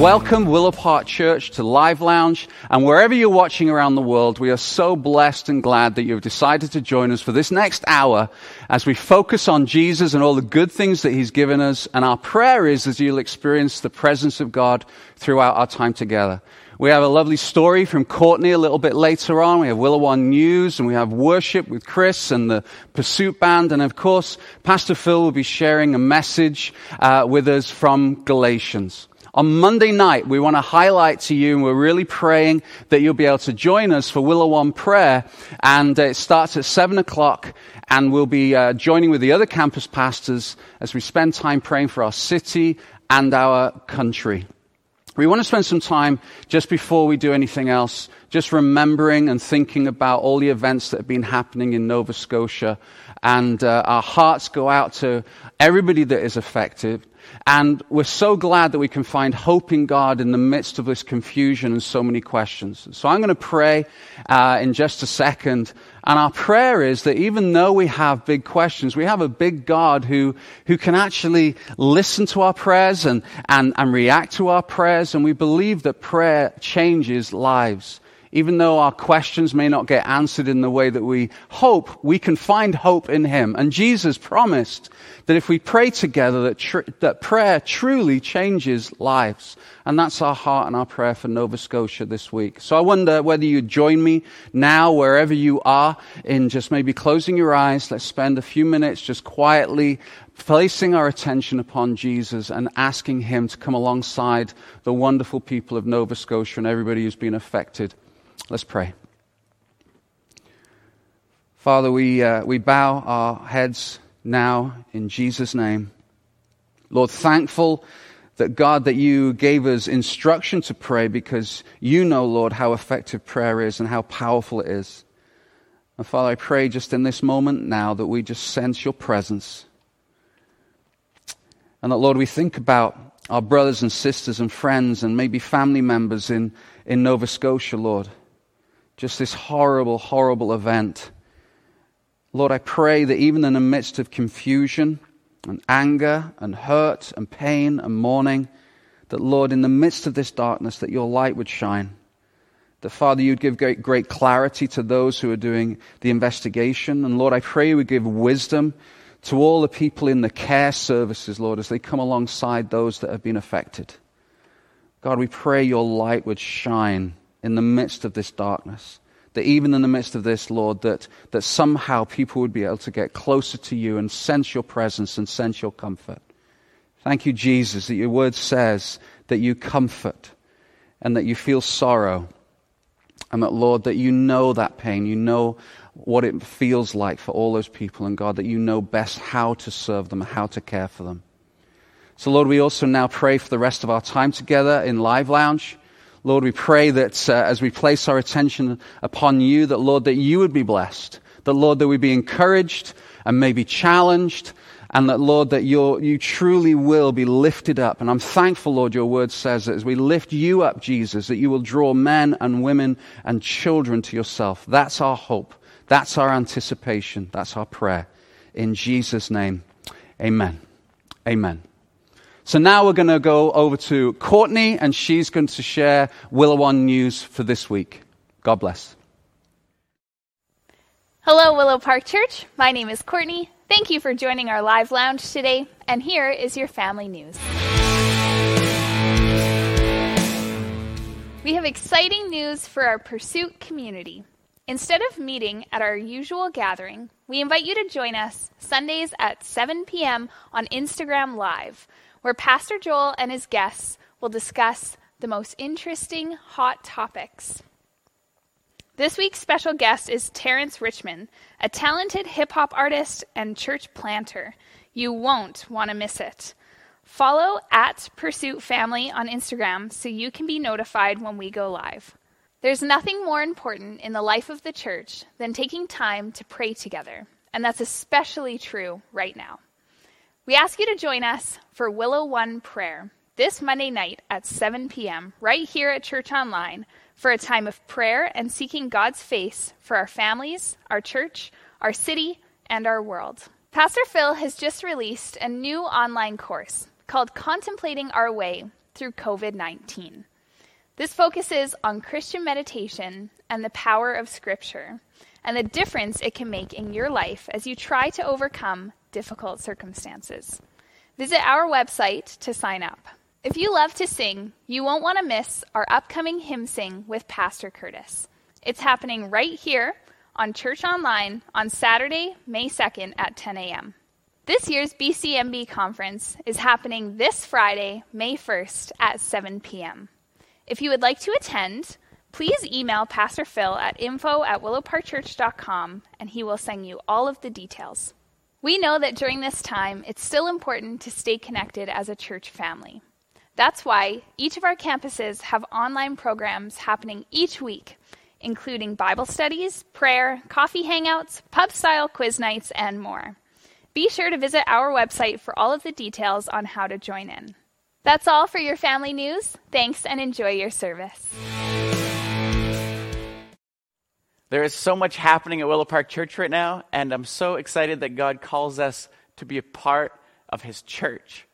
Welcome, Willow Park Church, to Live Lounge. And wherever you're watching around the world, we are so blessed and glad that you've decided to join us for this next hour as we focus on Jesus and all the good things that He's given us. And our prayer is that you'll experience the presence of God throughout our time together. We have a lovely story from Courtney a little bit later on. We have Willow One News and we have worship with Chris and the Pursuit Band. And of course, Pastor Phil will be sharing a message uh, with us from Galatians. On Monday night, we want to highlight to you, and we're really praying that you'll be able to join us for Willow One prayer. And uh, it starts at seven o'clock, and we'll be uh, joining with the other campus pastors as we spend time praying for our city and our country. We want to spend some time just before we do anything else, just remembering and thinking about all the events that have been happening in Nova Scotia. And uh, our hearts go out to everybody that is affected. And we're so glad that we can find hope in God in the midst of this confusion and so many questions. So I'm going to pray uh, in just a second. And our prayer is that even though we have big questions, we have a big God who, who can actually listen to our prayers and, and, and react to our prayers. And we believe that prayer changes lives. Even though our questions may not get answered in the way that we hope, we can find hope in Him. And Jesus promised that if we pray together, that, tr- that prayer truly changes lives. And that's our heart and our prayer for Nova Scotia this week. So I wonder whether you join me now, wherever you are, in just maybe closing your eyes. Let's spend a few minutes just quietly placing our attention upon Jesus and asking Him to come alongside the wonderful people of Nova Scotia and everybody who's been affected. Let's pray. Father, we, uh, we bow our heads now in Jesus' name. Lord, thankful that God, that you gave us instruction to pray because you know, Lord, how effective prayer is and how powerful it is. And Father, I pray just in this moment now that we just sense your presence. And that, Lord, we think about our brothers and sisters and friends and maybe family members in, in Nova Scotia, Lord just this horrible, horrible event. Lord, I pray that even in the midst of confusion and anger and hurt and pain and mourning, that Lord, in the midst of this darkness, that your light would shine. That Father, you'd give great, great clarity to those who are doing the investigation. And Lord, I pray you would give wisdom to all the people in the care services, Lord, as they come alongside those that have been affected. God, we pray your light would shine in the midst of this darkness. That even in the midst of this, Lord, that, that somehow people would be able to get closer to you and sense your presence and sense your comfort. Thank you, Jesus, that your word says that you comfort and that you feel sorrow. And that, Lord, that you know that pain. You know what it feels like for all those people. And God, that you know best how to serve them, how to care for them. So, Lord, we also now pray for the rest of our time together in Live Lounge. Lord, we pray that uh, as we place our attention upon you, that Lord, that you would be blessed. That Lord, that we be encouraged and maybe challenged. And that Lord, that you truly will be lifted up. And I'm thankful, Lord, your word says that as we lift you up, Jesus, that you will draw men and women and children to yourself. That's our hope. That's our anticipation. That's our prayer. In Jesus' name, amen. Amen. So now we're going to go over to Courtney, and she's going to share Willow One news for this week. God bless. Hello, Willow Park Church. My name is Courtney. Thank you for joining our live lounge today, and here is your family news. We have exciting news for our Pursuit community. Instead of meeting at our usual gathering, we invite you to join us Sundays at 7 p.m. on Instagram Live where Pastor Joel and his guests will discuss the most interesting hot topics. This week's special guest is Terrence Richmond, a talented hip hop artist and church planter. You won't want to miss it. Follow at Pursuit Family on Instagram so you can be notified when we go live. There's nothing more important in the life of the church than taking time to pray together, and that's especially true right now. We ask you to join us for Willow One Prayer this Monday night at 7 p.m., right here at Church Online, for a time of prayer and seeking God's face for our families, our church, our city, and our world. Pastor Phil has just released a new online course called Contemplating Our Way through COVID 19. This focuses on Christian meditation and the power of Scripture and the difference it can make in your life as you try to overcome difficult circumstances. Visit our website to sign up. If you love to sing, you won't want to miss our upcoming hymn sing with Pastor Curtis. It's happening right here on Church Online on Saturday, May 2nd at 10 a.m. This year's BCMB conference is happening this Friday, May 1st at 7 p.m. If you would like to attend, please email Pastor Phil at info at willowparkchurch.com and he will send you all of the details. We know that during this time, it's still important to stay connected as a church family. That's why each of our campuses have online programs happening each week, including Bible studies, prayer, coffee hangouts, pub style quiz nights, and more. Be sure to visit our website for all of the details on how to join in. That's all for your family news. Thanks and enjoy your service. There is so much happening at Willow Park Church right now, and I'm so excited that God calls us to be a part of His church.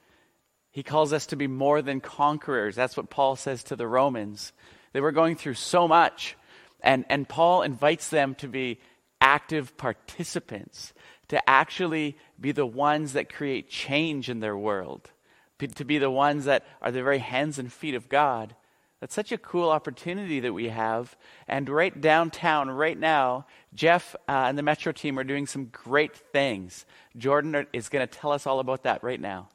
He calls us to be more than conquerors. That's what Paul says to the Romans. They were going through so much. And, and Paul invites them to be active participants, to actually be the ones that create change in their world, to be the ones that are the very hands and feet of God. That's such a cool opportunity that we have. And right downtown, right now, Jeff uh, and the Metro team are doing some great things. Jordan is going to tell us all about that right now.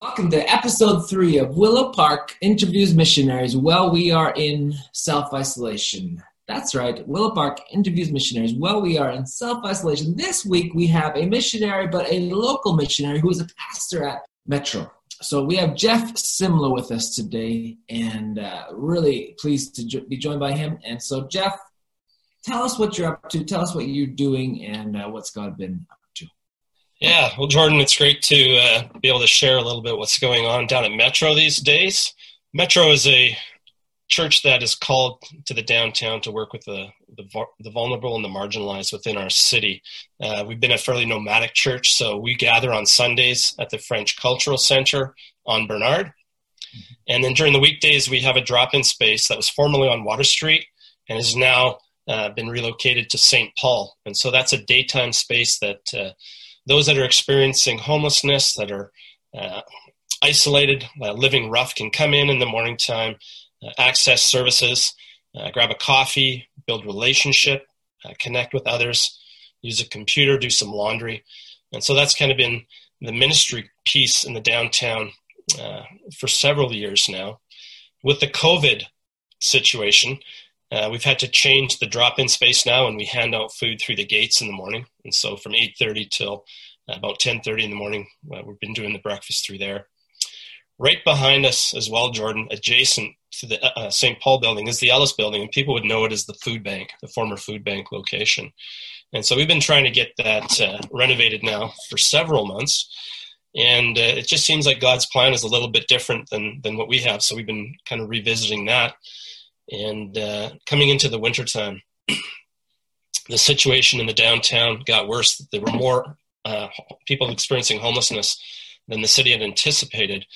Welcome to episode three of Willow Park Interviews Missionaries while we are in self isolation. That's right, Willow Park Interviews Missionaries while we are in self isolation. This week we have a missionary, but a local missionary who is a pastor at Metro. So we have Jeff Simler with us today, and uh, really pleased to jo- be joined by him. And so, Jeff, tell us what you're up to. Tell us what you're doing, and uh, what's God been up to. yeah, well, Jordan, it's great to uh, be able to share a little bit what's going on down at Metro these days. Metro is a church that is called to the downtown to work with the the, the vulnerable and the marginalized within our city. Uh, we've been a fairly nomadic church, so we gather on Sundays at the French Cultural Center on Bernard, and then during the weekdays we have a drop-in space that was formerly on Water Street and has now uh, been relocated to St. Paul, and so that's a daytime space that uh, those that are experiencing homelessness, that are uh, isolated, uh, living rough, can come in in the morning time, access services, uh, grab a coffee, build relationship, uh, connect with others, use a computer, do some laundry. And so that's kind of been the ministry piece in the downtown uh, for several years now. With the COVID situation, uh, we've had to change the drop-in space now, and we hand out food through the gates in the morning. And so from 8:30 till about 10:30 in the morning, uh, we've been doing the breakfast through there. Right behind us as well, Jordan, adjacent to the uh, St. Paul building, is the Ellis building, and people would know it as the food bank, the former food bank location. And so we've been trying to get that uh, renovated now for several months and uh, it just seems like God's plan is a little bit different than than what we have. So we've been kind of revisiting that. And uh, coming into the wintertime, the situation in the downtown got worse. There were more uh, people experiencing homelessness than the city had anticipated.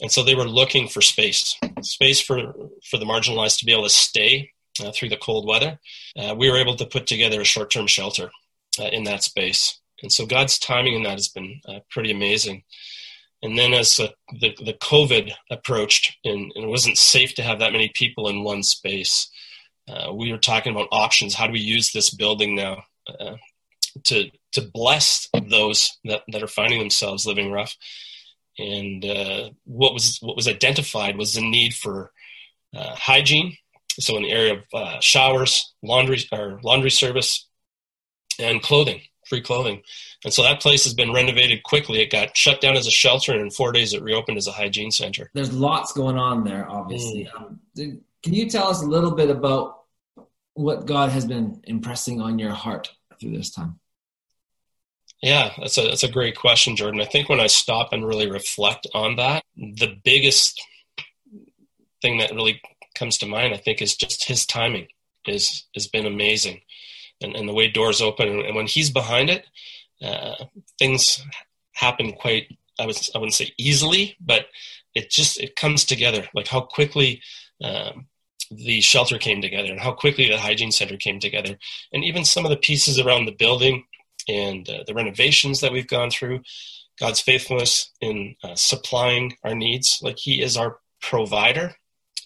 And so they were looking for space, space for, for the marginalized to be able to stay uh, through the cold weather. Uh, we were able to put together a short term shelter uh, in that space. And so God's timing in that has been uh, pretty amazing. And then as the, the, the COVID approached and, and, it wasn't safe to have that many people in one space, uh, we were talking about options. How do we use this building now uh, to, to bless those that, that are finding themselves living rough? And uh, what was what was identified was the need for uh, hygiene. So in the area of uh, showers, laundry or laundry service, and clothing free clothing. And so that place has been renovated quickly. It got shut down as a shelter, and in four days it reopened as a hygiene center. There's lots going on there, obviously. Mm. Um, can you tell us a little bit about what God has been impressing on your heart through this time? Yeah, that's a that's a great question, Jordan. I think when I stop and really reflect on that, the biggest thing that really comes to mind, I think, is just His timing is has been amazing and, and the way doors open. And when he's behind it, uh, things happen quite I was I wouldn't say easily, but it just it comes together. Like how quickly um, the shelter came together, and how quickly the hygiene center came together, and even some of the pieces around the building and uh, the renovations that we've gone through. God's faithfulness in uh, supplying our needs, like He is our provider,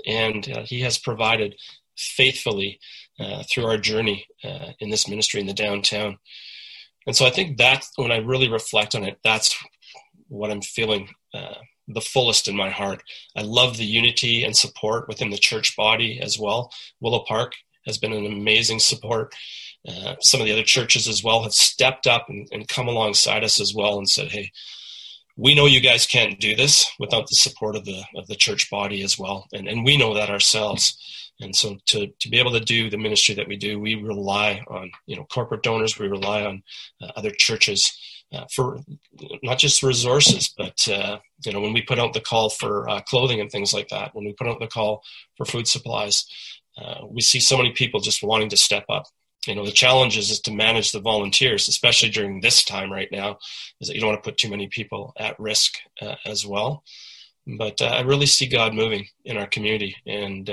and uh, He has provided faithfully uh, through our journey uh, in this ministry in the downtown. And so I think that's when I really reflect on it, that's what I'm feeling uh, the fullest in my heart. I love the unity and support within the church body as well. Willow Park has been an amazing support. Uh, some of the other churches as well have stepped up and, and come alongside us as well and said, "Hey, we know you guys can't do this without the support of the of the church body as well, and and we know that ourselves." And so to, to be able to do the ministry that we do, we rely on you know corporate donors, we rely on uh, other churches uh, for not just resources, but uh, you know when we put out the call for uh, clothing and things like that, when we put out the call for food supplies, uh, we see so many people just wanting to step up. You know the challenge is, is to manage the volunteers, especially during this time right now, is that you don't want to put too many people at risk uh, as well. But I really see God moving in our community, and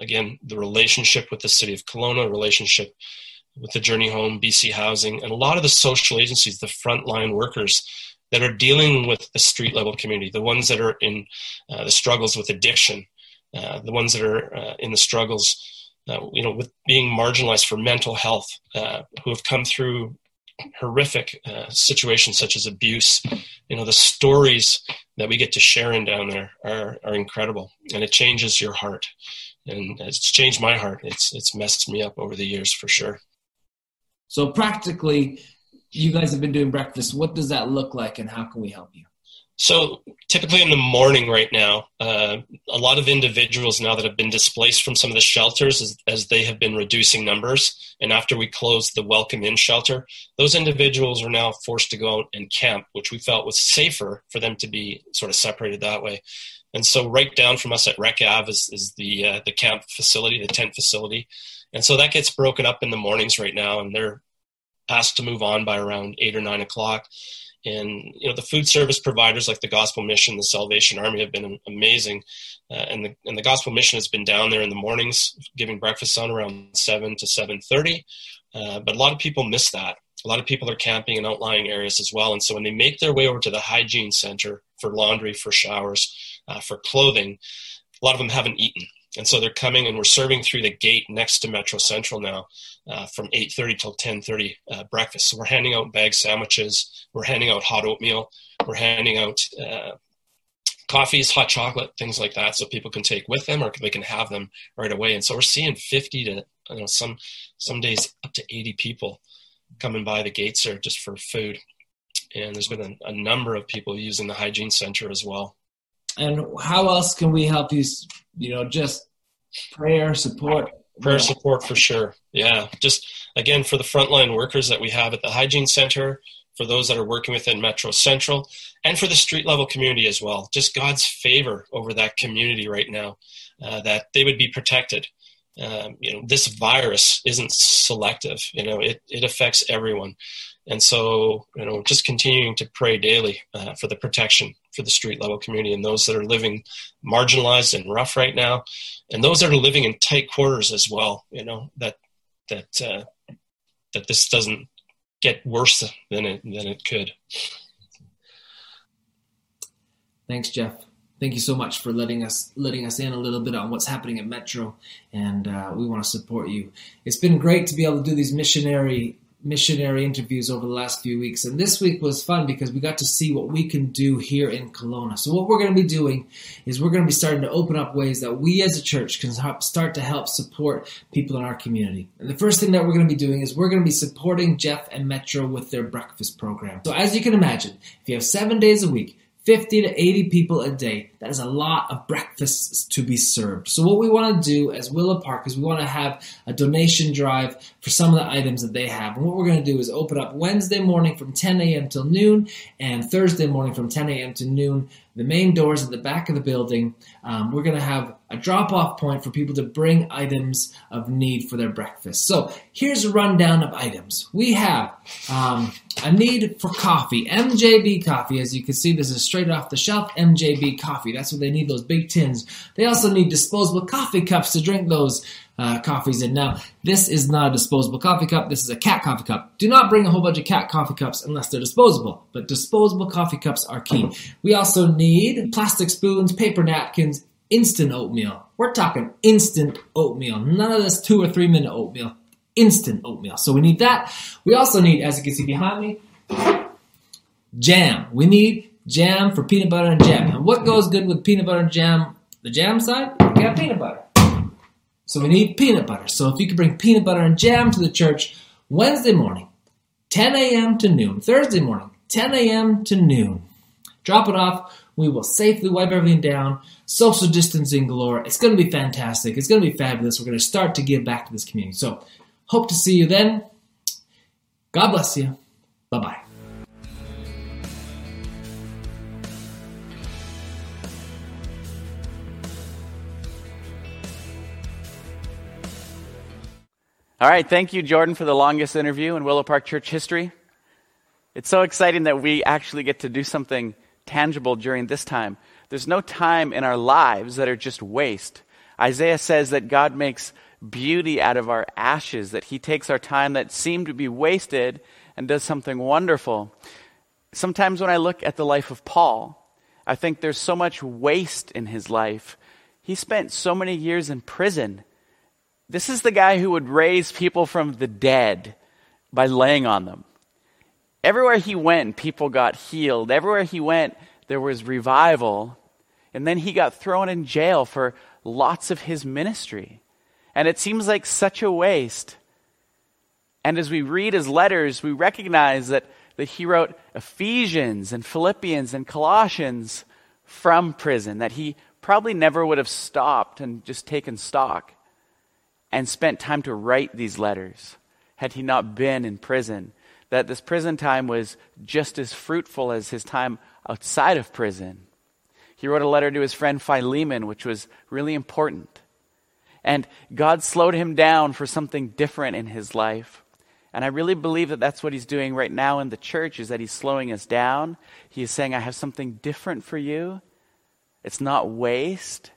again, the relationship with the city of Kelowna, relationship with the Journey Home, BC Housing, and a lot of the social agencies, the frontline workers that are dealing with the street level community, the ones that are in uh, the struggles with addiction, uh, the ones that are uh, in the struggles, uh, you know, with being marginalized for mental health, uh, who have come through horrific uh, situations such as abuse. You know, the stories that we get to share in down there are, are incredible, and it changes your heart and it's changed my heart. It's it's messed me up over the years for sure. So practically, you guys have been doing breakfast. What does that look like, and how can we help you? So typically in the morning right now, uh, a lot of individuals now that have been displaced from some of the shelters as, as, they have been reducing numbers. And after we closed the Welcome In shelter, those individuals are now forced to go out and camp, which we felt was safer for them to be sort of separated that way. And so right down from us at Rec Ave is, is the uh, the camp facility, the tent facility, and so that gets broken up in the mornings right now, and they're asked to move on by around eight or nine o'clock. And you know the food service providers like the Gospel Mission, the Salvation Army have been amazing, uh, and the and the Gospel Mission has been down there in the mornings giving breakfast on around seven to seven thirty. Uh, but a lot of people miss that. A lot of people are camping in outlying areas as well, and so when they make their way over to the hygiene center for laundry, for showers, uh, for clothing, a lot of them haven't eaten. And so they're coming and we're serving through the gate next to Metro Central now uh, from 8.30 till 10.30 uh, breakfast. So we're handing out bag sandwiches. We're handing out hot oatmeal. We're handing out uh, coffees, hot chocolate, things like that so people can take with them or they can have them right away. And so we're seeing 50 to, you know, some, some days up to 80 people coming by the gates there just for food. And there's been a, a number of people using the hygiene center as well and how else can we help you you know just prayer support? Prayer support for sure. Yeah. Just again for the frontline workers that we have at the hygiene center for those that are working within metro central and for the street level community as well. Just god's favor over that community right now uh, that they would be protected. Um, you know this virus isn't selective. You know it, it affects everyone and so, you know, just continuing to pray daily uh, for the protection for the street level community and those that are living marginalized and rough right now, and those that are living in tight quarters as well. You know that that uh, that this doesn't get worse than it than it could. Thanks, Jeff. Thank you so much for letting us letting us in a little bit on what's happening at Metro, and uh, we want to support you. It's been great to be able to do these missionary missionary interviews over the last few weeks. And this week was fun because we got to see what we can do here in Kelowna. So, what we're going to be doing is we're going to be starting to open up ways that we as a church can start to help support people in our community. And the first thing that we're going to be doing is we're going to be supporting Jeff and Metro with their breakfast program. So, as you can imagine, if you have seven days a week, 50 to 80 people a day. That is a lot of breakfasts to be served. So, what we want to do as Willow Park is we want to have a donation drive for some of the items that they have. And what we're going to do is open up Wednesday morning from 10 a.m. till noon and Thursday morning from 10 a.m. to noon The main doors at the back of the building. Um, we're going to have a drop off point for people to bring items of need for their breakfast. So here's a rundown of items. We have um, a need for coffee, MJB coffee. As you can see, this is straight off the shelf MJB coffee. That's what they need, those big tins. They also need disposable coffee cups to drink those uh, coffees in. Now, this is not a disposable coffee cup. This is a cat coffee cup. Do not bring a whole bunch of cat coffee cups unless they're disposable. But disposable coffee cups are key. We also need plastic spoons, paper napkins, instant oatmeal. We're talking instant oatmeal. None of this two or three minute oatmeal. Instant oatmeal. So we need that. We also need, as you can see behind me, jam. We need jam for peanut butter and jam. And what goes good with peanut butter and jam? The jam side, we peanut butter. So we need peanut butter. So if you could bring peanut butter and jam to the church Wednesday morning, 10 a.m. to noon, Thursday morning, 10 a.m. to noon. Drop it off. We will safely wipe everything down. Social distancing galore. It's going to be fantastic. It's going to be fabulous. We're going to start to give back to this community. So hope to see you then. God bless you. Bye bye. All right, thank you, Jordan, for the longest interview in Willow Park Church history. It's so exciting that we actually get to do something tangible during this time. There's no time in our lives that are just waste. Isaiah says that God makes beauty out of our ashes, that He takes our time that seemed to be wasted and does something wonderful. Sometimes when I look at the life of Paul, I think there's so much waste in his life. He spent so many years in prison this is the guy who would raise people from the dead by laying on them. Everywhere he went, people got healed. Everywhere he went, there was revival. And then he got thrown in jail for lots of his ministry. And it seems like such a waste. And as we read his letters, we recognize that, that he wrote Ephesians and Philippians and Colossians from prison, that he probably never would have stopped and just taken stock and spent time to write these letters had he not been in prison. That this prison time was just as fruitful as his time outside of prison. He wrote a letter to his friend Philemon, which was really important. And God slowed him down for something different in his life. And I really believe that that's what he's doing right now in the church is that he's slowing us down. He is saying, I have something different for you. It's not waste.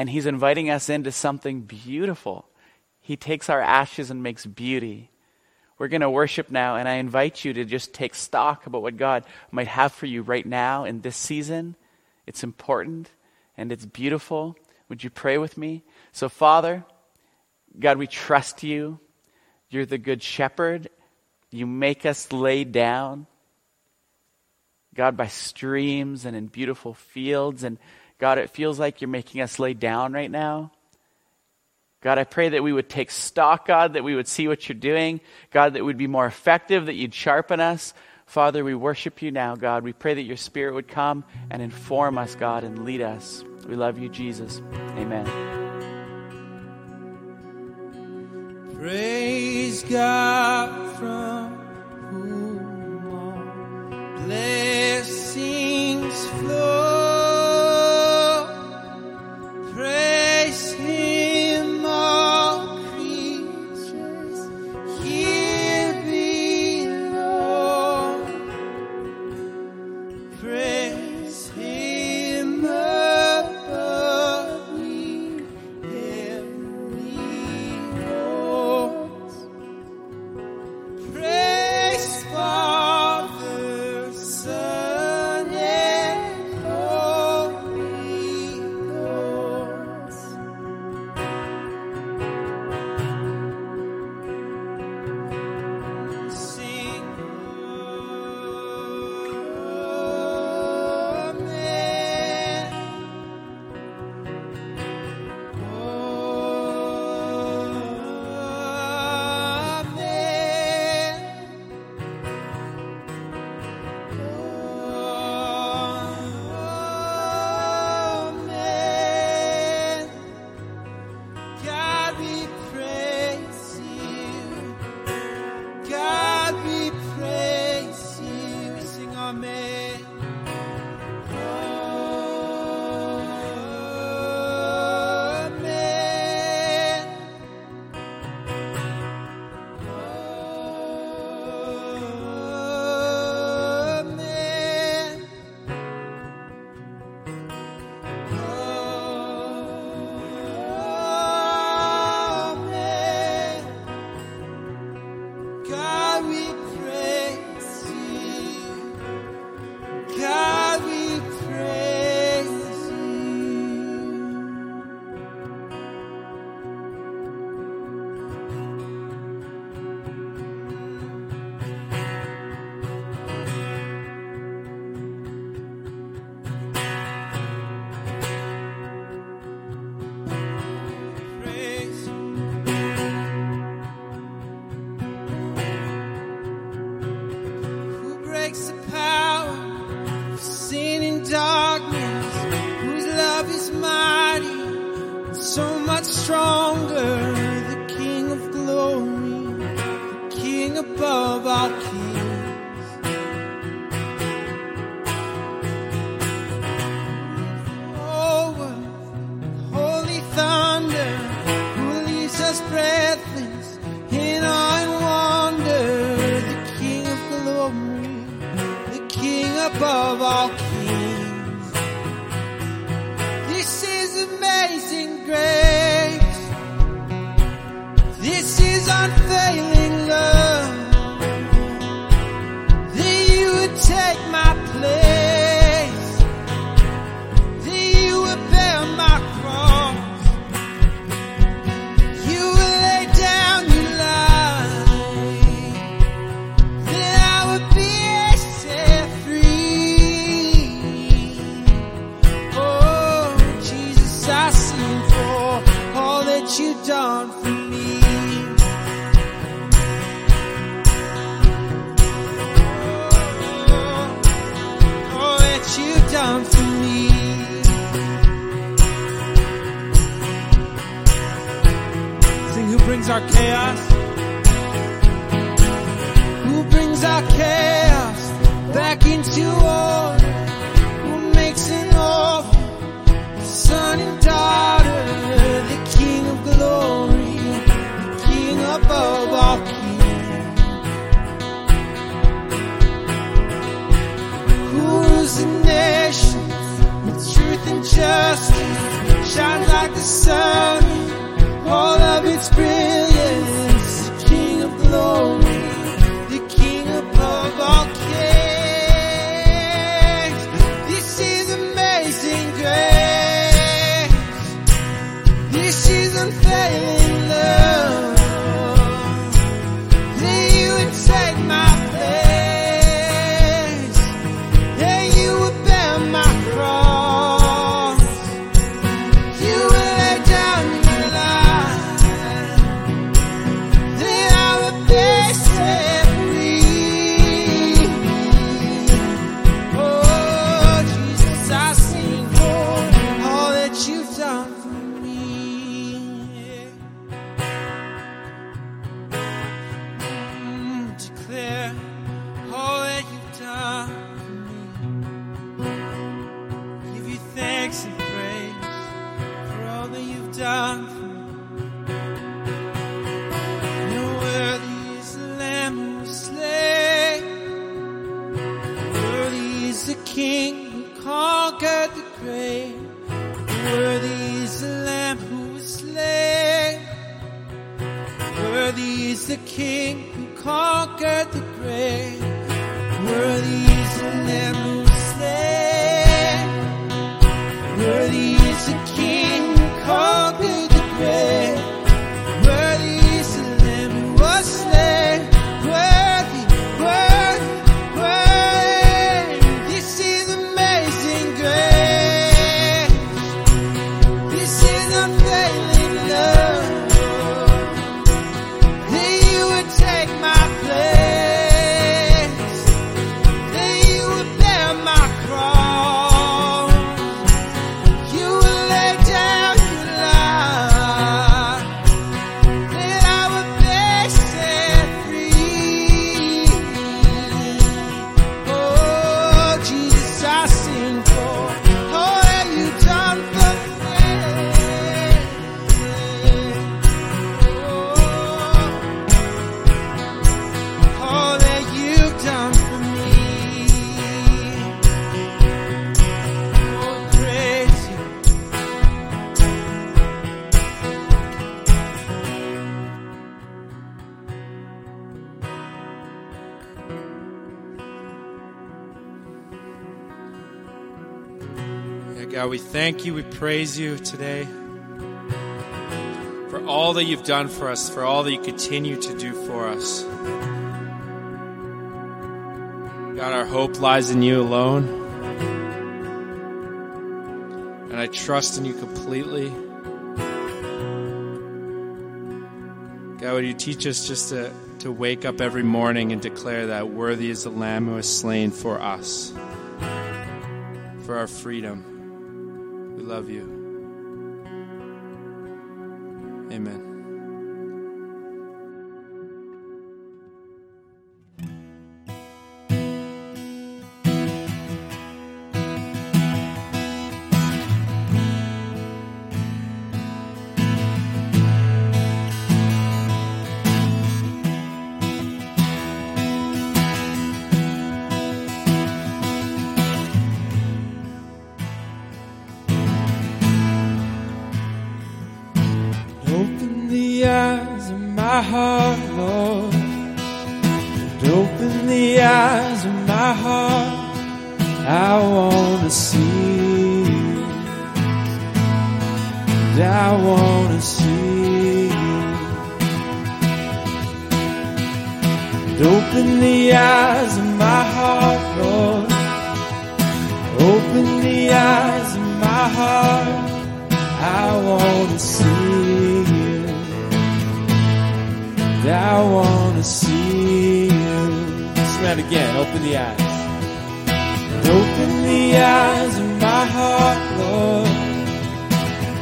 And He's inviting us into something beautiful. He takes our ashes and makes beauty. We're going to worship now, and I invite you to just take stock about what God might have for you right now in this season. It's important and it's beautiful. Would you pray with me? So, Father, God, we trust you. You're the good shepherd. You make us lay down, God, by streams and in beautiful fields. And God, it feels like you're making us lay down right now. God, I pray that we would take stock, God, that we would see what you're doing. God, that we'd be more effective, that you'd sharpen us. Father, we worship you now, God. We pray that your spirit would come and inform us, God, and lead us. We love you, Jesus. Amen. Praise God from whom all blessings flow. the sun. we thank you, we praise you today for all that you've done for us, for all that you continue to do for us. God, our hope lies in you alone. And I trust in you completely. God, would you teach us just to, to wake up every morning and declare that worthy is the Lamb who was slain for us, for our freedom. We love you.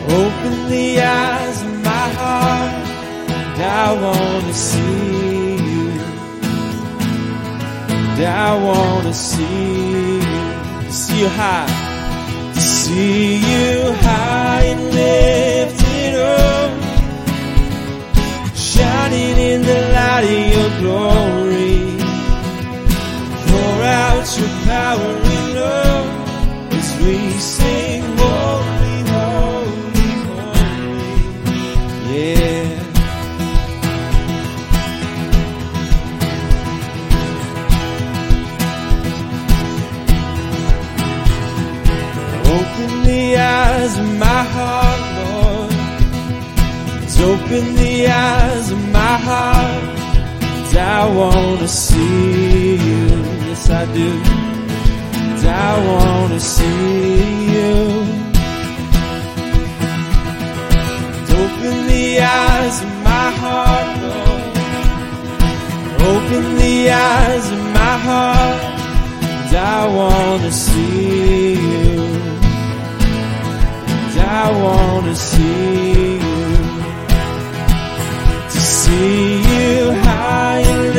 Open the eyes of my heart. And I want to see you. And I want to see you. See you high see you high and lifted up, shining in the light of your glory. Pour out your power and love as we sing, Open the eyes of my heart. 'Cause I want to see you. Yes, I do. 'Cause I want to see you. Please open the eyes of my heart, Lord. Open the eyes of my heart. 'Cause I want to see you. And I want to see you. See you high and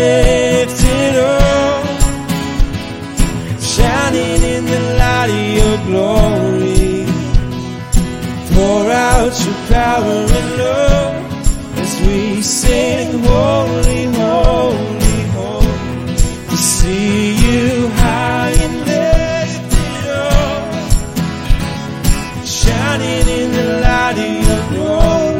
up, shining in the light of your glory. Pour out your power and love as we sing, Holy, Holy, Holy. See you high and up shining in the light of your glory.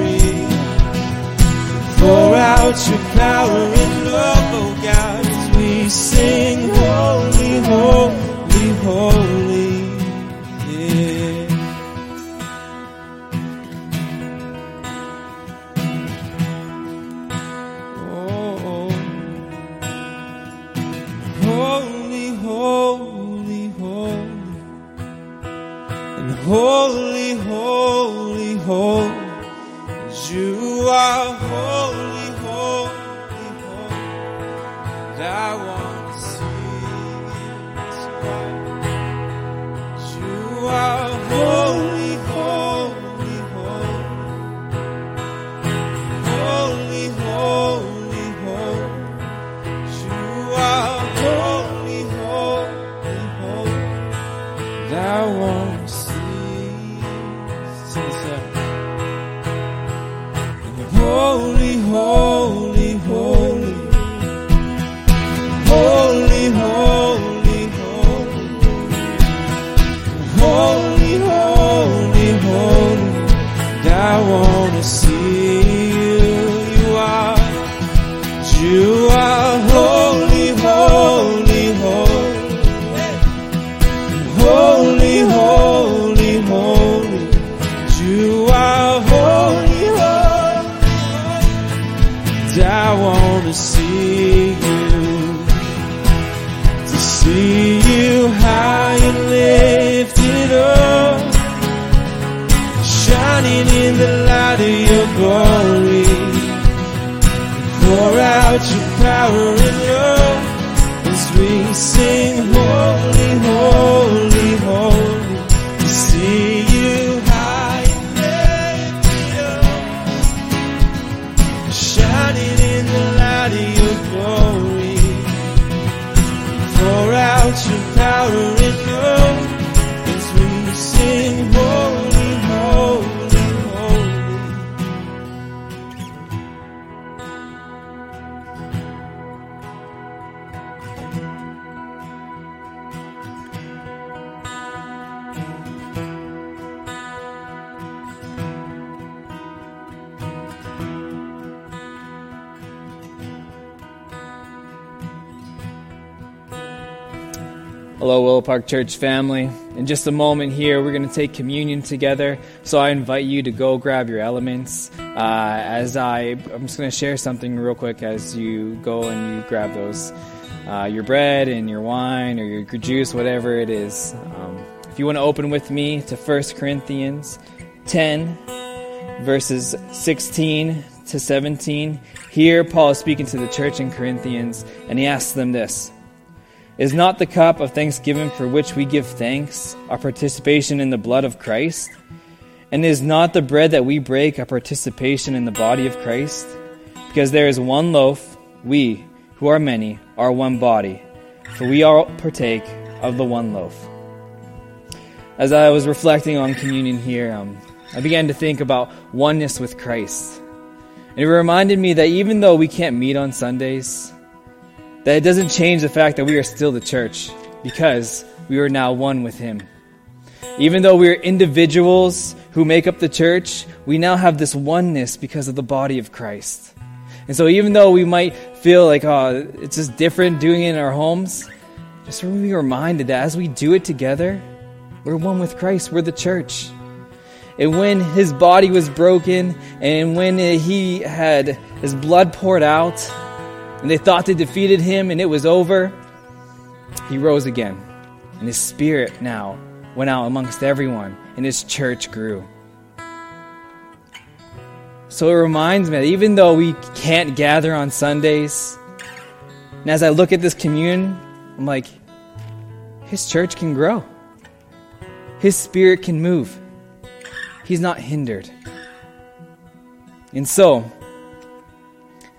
Pour out your power and love, oh God, as we sing, Holy, Holy, Holy. Yeah. Oh, holy, holy, holy and holy, holy, holy. You are holy, I want Park Church family. In just a moment here, we're going to take communion together. So I invite you to go grab your elements. Uh, as I, I'm just going to share something real quick as you go and you grab those, uh, your bread and your wine or your juice, whatever it is. Um, if you want to open with me to 1 Corinthians 10, verses 16 to 17, here Paul is speaking to the church in Corinthians, and he asks them this. Is not the cup of thanksgiving for which we give thanks our participation in the blood of Christ? And is not the bread that we break our participation in the body of Christ? Because there is one loaf, we, who are many, are one body, for we all partake of the one loaf. As I was reflecting on communion here, um, I began to think about oneness with Christ. And it reminded me that even though we can't meet on Sundays, that it doesn't change the fact that we are still the church because we are now one with Him. Even though we are individuals who make up the church, we now have this oneness because of the body of Christ. And so, even though we might feel like, oh, it's just different doing it in our homes, just be reminded that as we do it together, we're one with Christ, we're the church. And when his body was broken, and when he had his blood poured out, and they thought they defeated him and it was over, he rose again. And his spirit now went out amongst everyone, and his church grew. So it reminds me that even though we can't gather on Sundays, and as I look at this communion, I'm like, his church can grow. His spirit can move. He's not hindered. And so,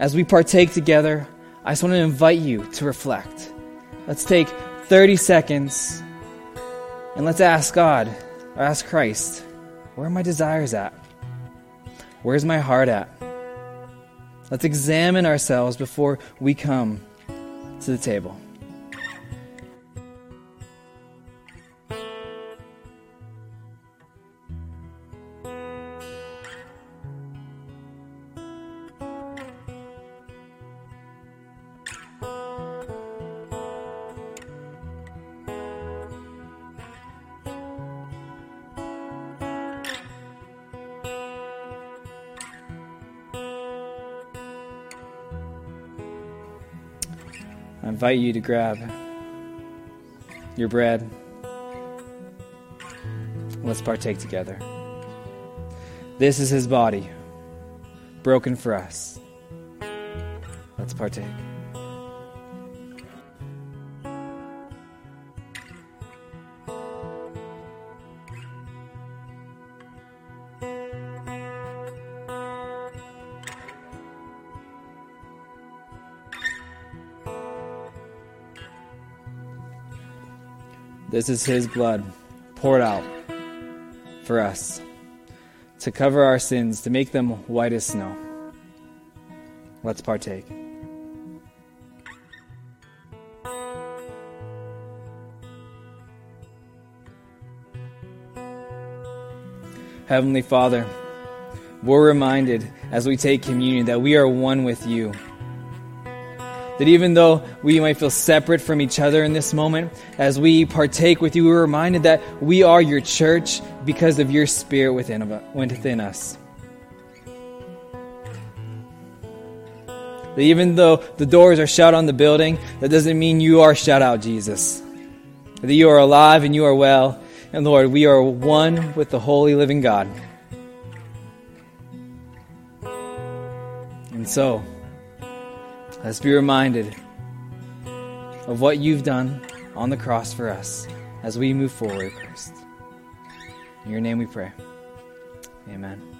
as we partake together, I just want to invite you to reflect. Let's take 30 seconds and let's ask God, or ask Christ, where are my desires at? Where's my heart at? Let's examine ourselves before we come to the table. Invite you to grab your bread. Let's partake together. This is his body, broken for us. Let's partake. This is his blood poured out for us to cover our sins, to make them white as snow. Let's partake. Heavenly Father, we're reminded as we take communion that we are one with you. That even though we might feel separate from each other in this moment, as we partake with you, we're reminded that we are your church because of your spirit within, within us. That even though the doors are shut on the building, that doesn't mean you are shut out, Jesus. That you are alive and you are well. And Lord, we are one with the holy living God. And so, let's be reminded of what you've done on the cross for us as we move forward, Christ. In your name we pray. Amen.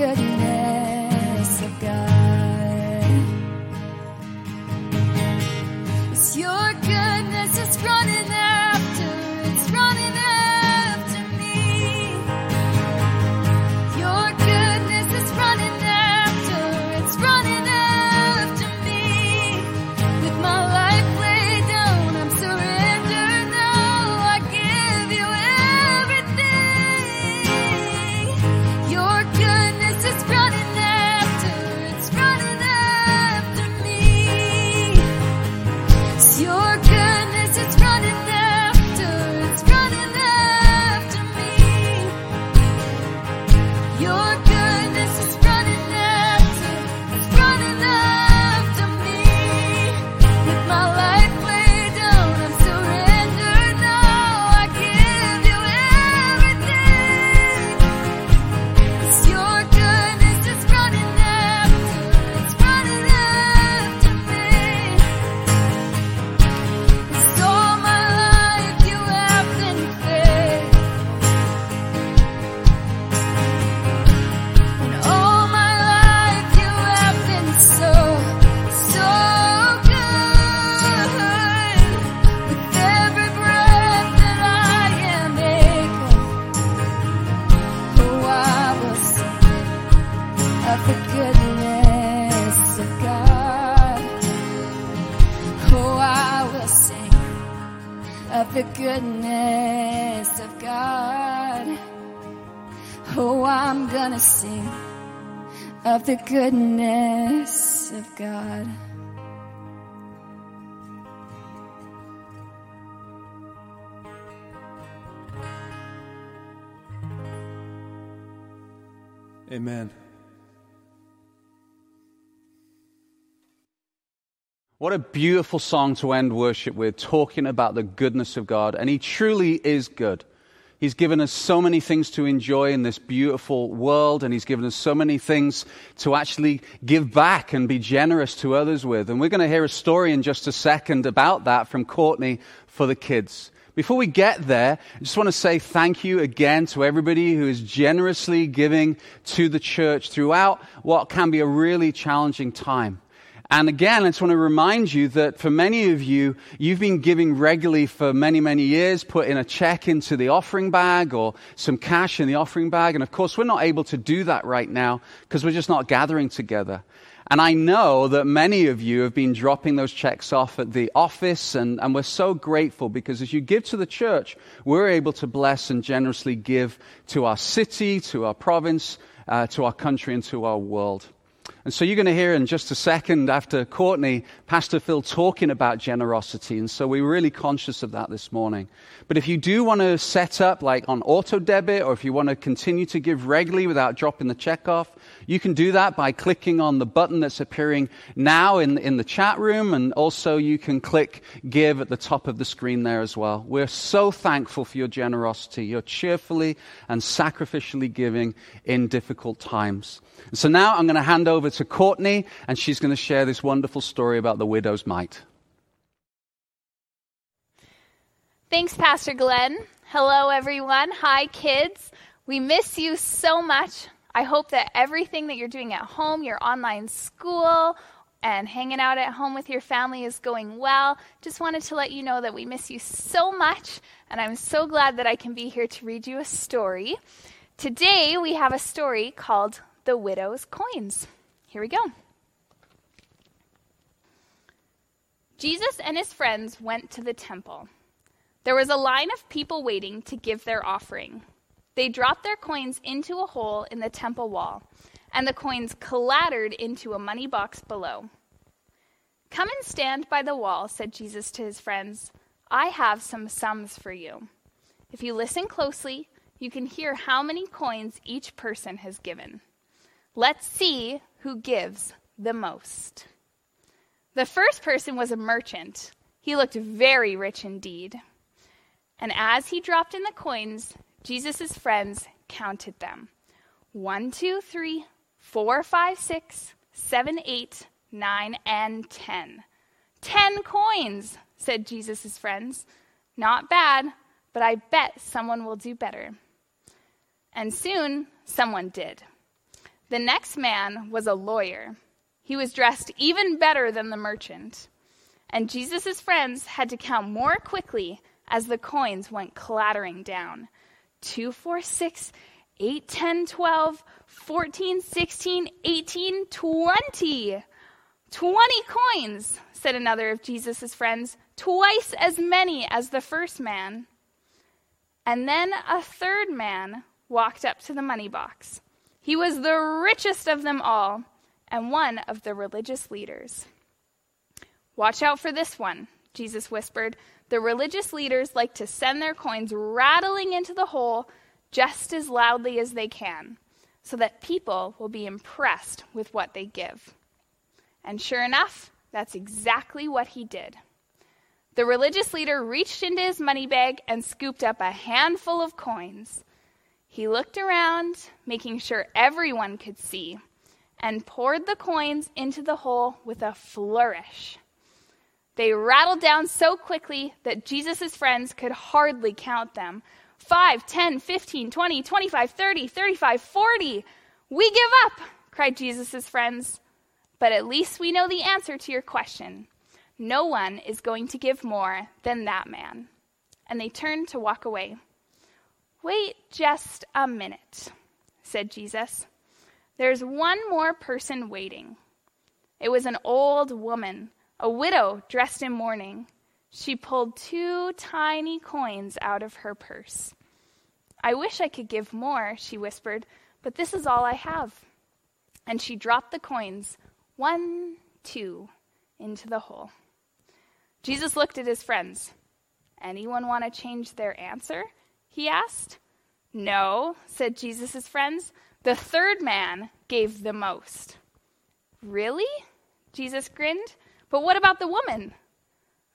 could of the goodness of God. Amen. What a beautiful song to end worship with, talking about the goodness of God. And He truly is good. He's given us so many things to enjoy in this beautiful world, and He's given us so many things to actually give back and be generous to others with. And we're going to hear a story in just a second about that from Courtney for the kids. Before we get there, I just want to say thank you again to everybody who is generously giving to the church throughout what can be a really challenging time. And again, I just want to remind you that for many of you, you've been giving regularly for many, many years, put in a check into the offering bag or some cash in the offering bag. And of course, we're not able to do that right now because we're just not gathering together. And I know that many of you have been dropping those checks off at the office, and, and we're so grateful because as you give to the church, we're able to bless and generously give to our city, to our province, uh, to our country, and to our world. And so you're going to hear in just a second after Courtney, Pastor Phil talking about generosity. And so we're really conscious of that this morning. But if you do want to set up like on auto debit or if you want to continue to give regularly without dropping the check off, you can do that by clicking on the button that's appearing now in, in the chat room. And also you can click give at the top of the screen there as well. We're so thankful for your generosity. You're cheerfully and sacrificially giving in difficult times. So now I'm going to hand over to Courtney, and she's going to share this wonderful story about the widow's mite. Thanks, Pastor Glenn. Hello, everyone. Hi, kids. We miss you so much. I hope that everything that you're doing at home, your online school, and hanging out at home with your family is going well. Just wanted to let you know that we miss you so much, and I'm so glad that I can be here to read you a story. Today, we have a story called The Widow's Coins. Here we go. Jesus and his friends went to the temple. There was a line of people waiting to give their offering. They dropped their coins into a hole in the temple wall, and the coins clattered into a money box below. Come and stand by the wall, said Jesus to his friends. I have some sums for you. If you listen closely, you can hear how many coins each person has given. Let's see who gives the most. The first person was a merchant. He looked very rich indeed. And as he dropped in the coins, Jesus' friends counted them one, two, three, four, five, six, seven, eight, nine, and ten. Ten coins, said Jesus' friends. Not bad, but I bet someone will do better. And soon, someone did. The next man was a lawyer. He was dressed even better than the merchant. And Jesus' friends had to count more quickly as the coins went clattering down. 2, 4, 6, 8, 10, 12, 14, 16, 18, 20. 20 coins, said another of Jesus' friends, twice as many as the first man. And then a third man walked up to the money box. He was the richest of them all and one of the religious leaders. Watch out for this one, Jesus whispered. The religious leaders like to send their coins rattling into the hole just as loudly as they can, so that people will be impressed with what they give. And sure enough, that's exactly what he did. The religious leader reached into his money bag and scooped up a handful of coins. He looked around, making sure everyone could see, and poured the coins into the hole with a flourish. They rattled down so quickly that Jesus' friends could hardly count them. 5, 10, 15, 20, 25, 30, 35, 40. We give up, cried Jesus' friends. But at least we know the answer to your question. No one is going to give more than that man. And they turned to walk away. Wait just a minute, said Jesus. There's one more person waiting. It was an old woman a widow dressed in mourning. She pulled two tiny coins out of her purse. I wish I could give more, she whispered, but this is all I have. And she dropped the coins, one, two, into the hole. Jesus looked at his friends. Anyone want to change their answer? He asked. No, said Jesus' friends. The third man gave the most. Really? Jesus grinned. But what about the woman?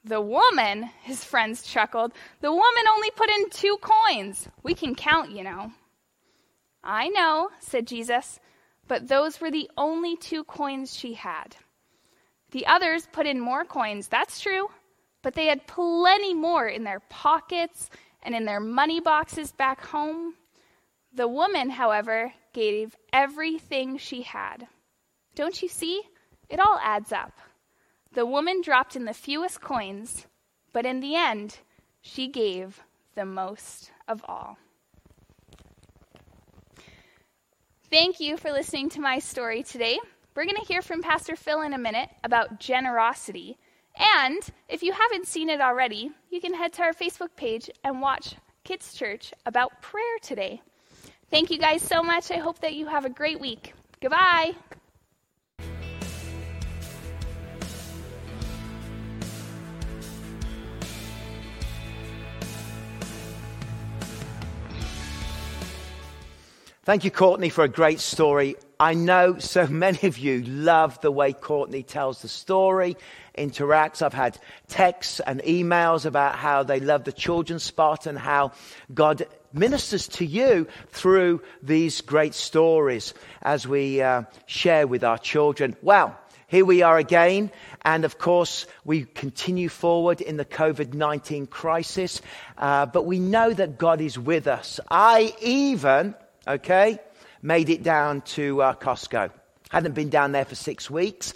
The woman, his friends chuckled, the woman only put in two coins. We can count, you know. I know, said Jesus, but those were the only two coins she had. The others put in more coins, that's true, but they had plenty more in their pockets and in their money boxes back home. The woman, however, gave everything she had. Don't you see? It all adds up. The woman dropped in the fewest coins, but in the end, she gave the most of all. Thank you for listening to my story today. We're going to hear from Pastor Phil in a minute about generosity. And if you haven't seen it already, you can head to our Facebook page and watch Kids Church about prayer today. Thank you guys so much. I hope that you have a great week. Goodbye. Thank you, Courtney, for a great story. I know so many of you love the way Courtney tells the story, interacts. I've had texts and emails about how they love the children's spot and how God ministers to you through these great stories as we uh, share with our children. Well, here we are again. And of course, we continue forward in the COVID 19 crisis. Uh, but we know that God is with us. I even okay, made it down to uh, Costco. Hadn't been down there for six weeks.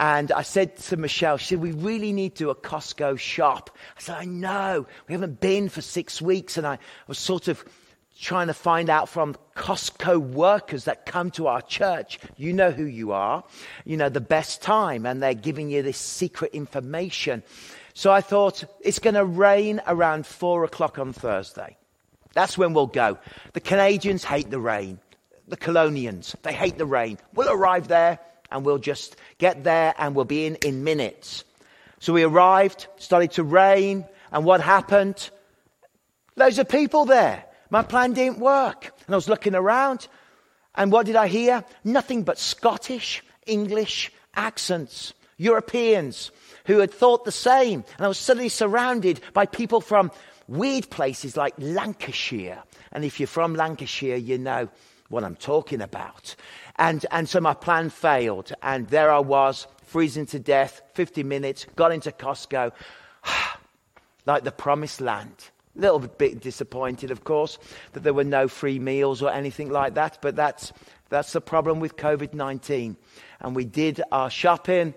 And I said to Michelle, said, we really need to do a Costco shop. I said, I know. We haven't been for six weeks. And I was sort of trying to find out from Costco workers that come to our church. You know who you are. You know the best time. And they're giving you this secret information. So I thought, it's going to rain around four o'clock on Thursday. That's when we'll go. The Canadians hate the rain. The Kelownians, they hate the rain. We'll arrive there and we'll just get there and we'll be in in minutes. So we arrived, started to rain, and what happened? Loads of people there. My plan didn't work. And I was looking around, and what did I hear? Nothing but Scottish, English accents, Europeans who had thought the same. And I was suddenly surrounded by people from weird places like Lancashire. And if you're from Lancashire, you know what I'm talking about. And, and so my plan failed. And there I was, freezing to death, 50 minutes, got into Costco, like the promised land. A little bit disappointed, of course, that there were no free meals or anything like that. But that's, that's the problem with COVID 19. And we did our shopping.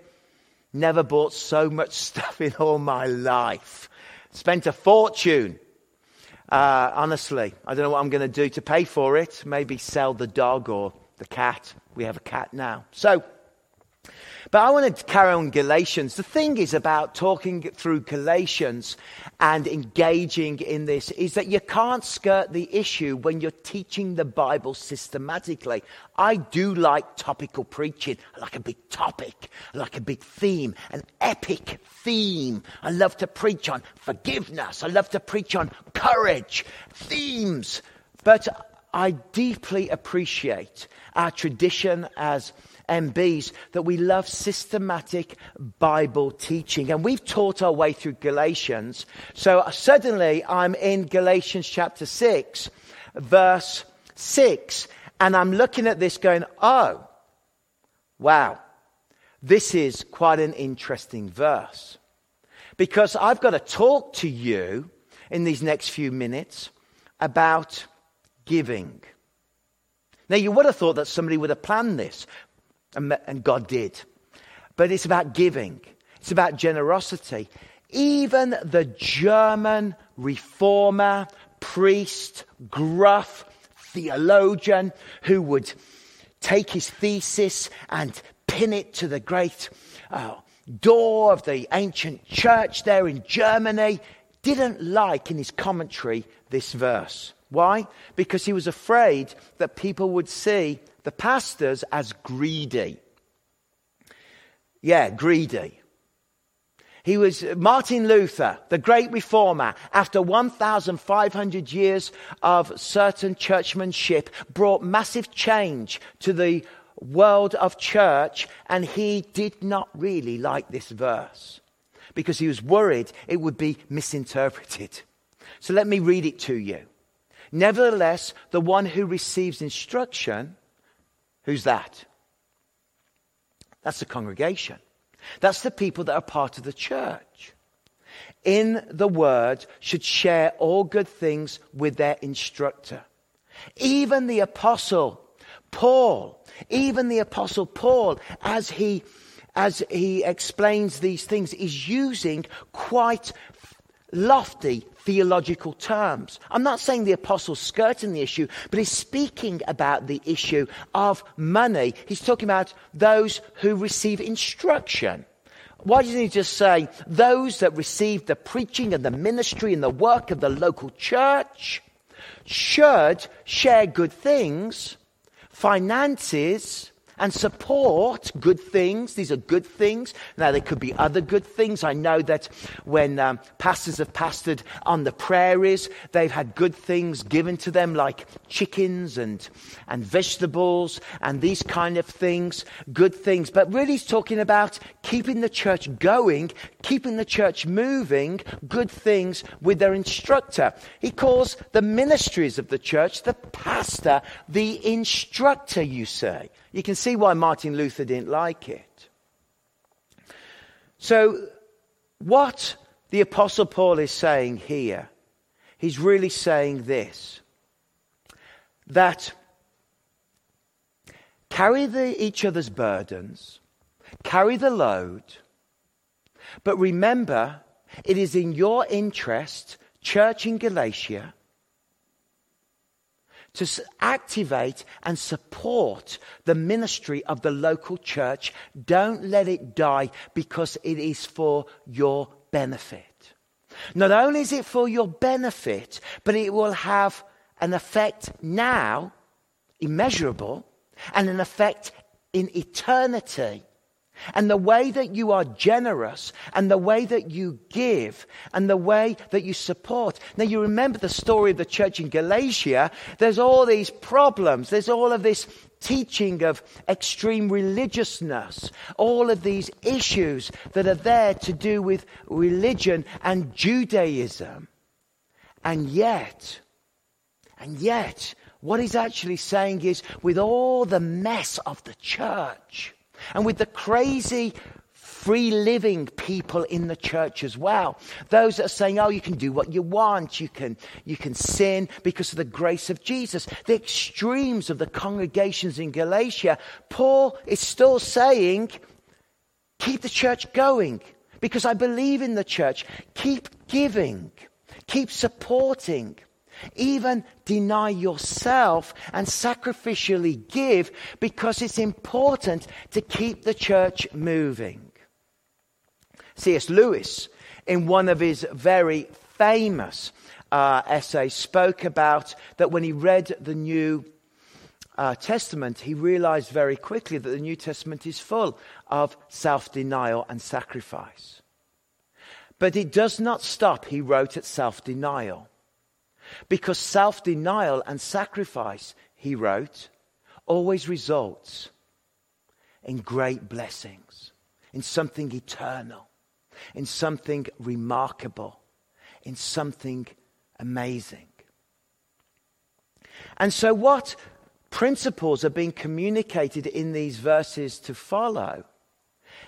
Never bought so much stuff in all my life. Spent a fortune. Uh, honestly, I don't know what I'm going to do to pay for it. Maybe sell the dog or the cat. We have a cat now. So, but I want to carry on Galatians. The thing is about talking through Galatians and engaging in this is that you can't skirt the issue when you're teaching the Bible systematically. I do like topical preaching. I like a big topic. I like a big theme, an epic theme. I love to preach on forgiveness. I love to preach on courage, themes. But I deeply appreciate our tradition as MBs that we love systematic Bible teaching. And we've taught our way through Galatians. So suddenly I'm in Galatians chapter 6, verse 6. And I'm looking at this going, oh, wow, this is quite an interesting verse. Because I've got to talk to you in these next few minutes about giving. Now, you would have thought that somebody would have planned this, and, and God did. But it's about giving, it's about generosity. Even the German reformer, priest, gruff theologian who would take his thesis and pin it to the great uh, door of the ancient church there in Germany, didn't like in his commentary this verse. Why? Because he was afraid that people would see the pastors as greedy. Yeah, greedy. He was uh, Martin Luther, the great reformer, after 1,500 years of certain churchmanship, brought massive change to the world of church, and he did not really like this verse because he was worried it would be misinterpreted. So let me read it to you. Nevertheless, the one who receives instruction, who's that? That's the congregation. That's the people that are part of the church. In the word, should share all good things with their instructor. Even the apostle Paul, even the apostle Paul, as he as he explains these things, is using quite lofty theological terms. I'm not saying the apostle's skirting the issue, but he's speaking about the issue of money. He's talking about those who receive instruction. Why doesn't he just say those that receive the preaching and the ministry and the work of the local church should share good things, finances, and support good things. These are good things. Now, there could be other good things. I know that when um, pastors have pastored on the prairies, they've had good things given to them, like chickens and, and vegetables and these kind of things, good things. But really, he's talking about keeping the church going, keeping the church moving, good things with their instructor. He calls the ministries of the church the pastor, the instructor, you say. You can see why Martin Luther didn't like it. So, what the Apostle Paul is saying here, he's really saying this that carry the, each other's burdens, carry the load, but remember, it is in your interest, church in Galatia, to activate and support the ministry of the local church. Don't let it die because it is for your benefit. Not only is it for your benefit, but it will have an effect now, immeasurable, and an effect in eternity. And the way that you are generous and the way that you give and the way that you support. Now, you remember the story of the church in Galatia. There's all these problems. There's all of this teaching of extreme religiousness. All of these issues that are there to do with religion and Judaism. And yet, and yet, what he's actually saying is with all the mess of the church, and with the crazy free living people in the church as well. Those that are saying, oh, you can do what you want, you can, you can sin because of the grace of Jesus. The extremes of the congregations in Galatia, Paul is still saying, keep the church going because I believe in the church. Keep giving, keep supporting. Even deny yourself and sacrificially give because it's important to keep the church moving. C.S. Lewis, in one of his very famous uh, essays, spoke about that when he read the New uh, Testament, he realized very quickly that the New Testament is full of self denial and sacrifice. But it does not stop, he wrote, at self denial. Because self denial and sacrifice, he wrote, always results in great blessings, in something eternal, in something remarkable, in something amazing. And so, what principles are being communicated in these verses to follow